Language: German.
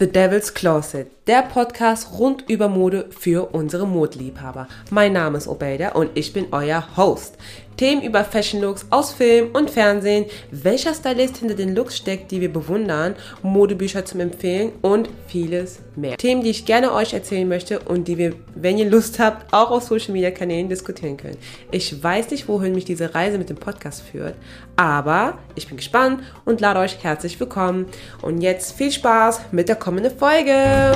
The Devil's Closet, der Podcast rund über Mode für unsere Modeliebhaber. Mein Name ist Obeida und ich bin euer Host. Themen über Fashion Looks aus Film und Fernsehen, welcher Stylist hinter den Looks steckt, die wir bewundern, Modebücher zum Empfehlen und vieles mehr. Themen, die ich gerne euch erzählen möchte und die wir, wenn ihr Lust habt, auch auf Social Media Kanälen diskutieren können. Ich weiß nicht, wohin mich diese Reise mit dem Podcast führt, aber ich bin gespannt und lade euch herzlich willkommen. Und jetzt viel Spaß mit der kommenden Folge.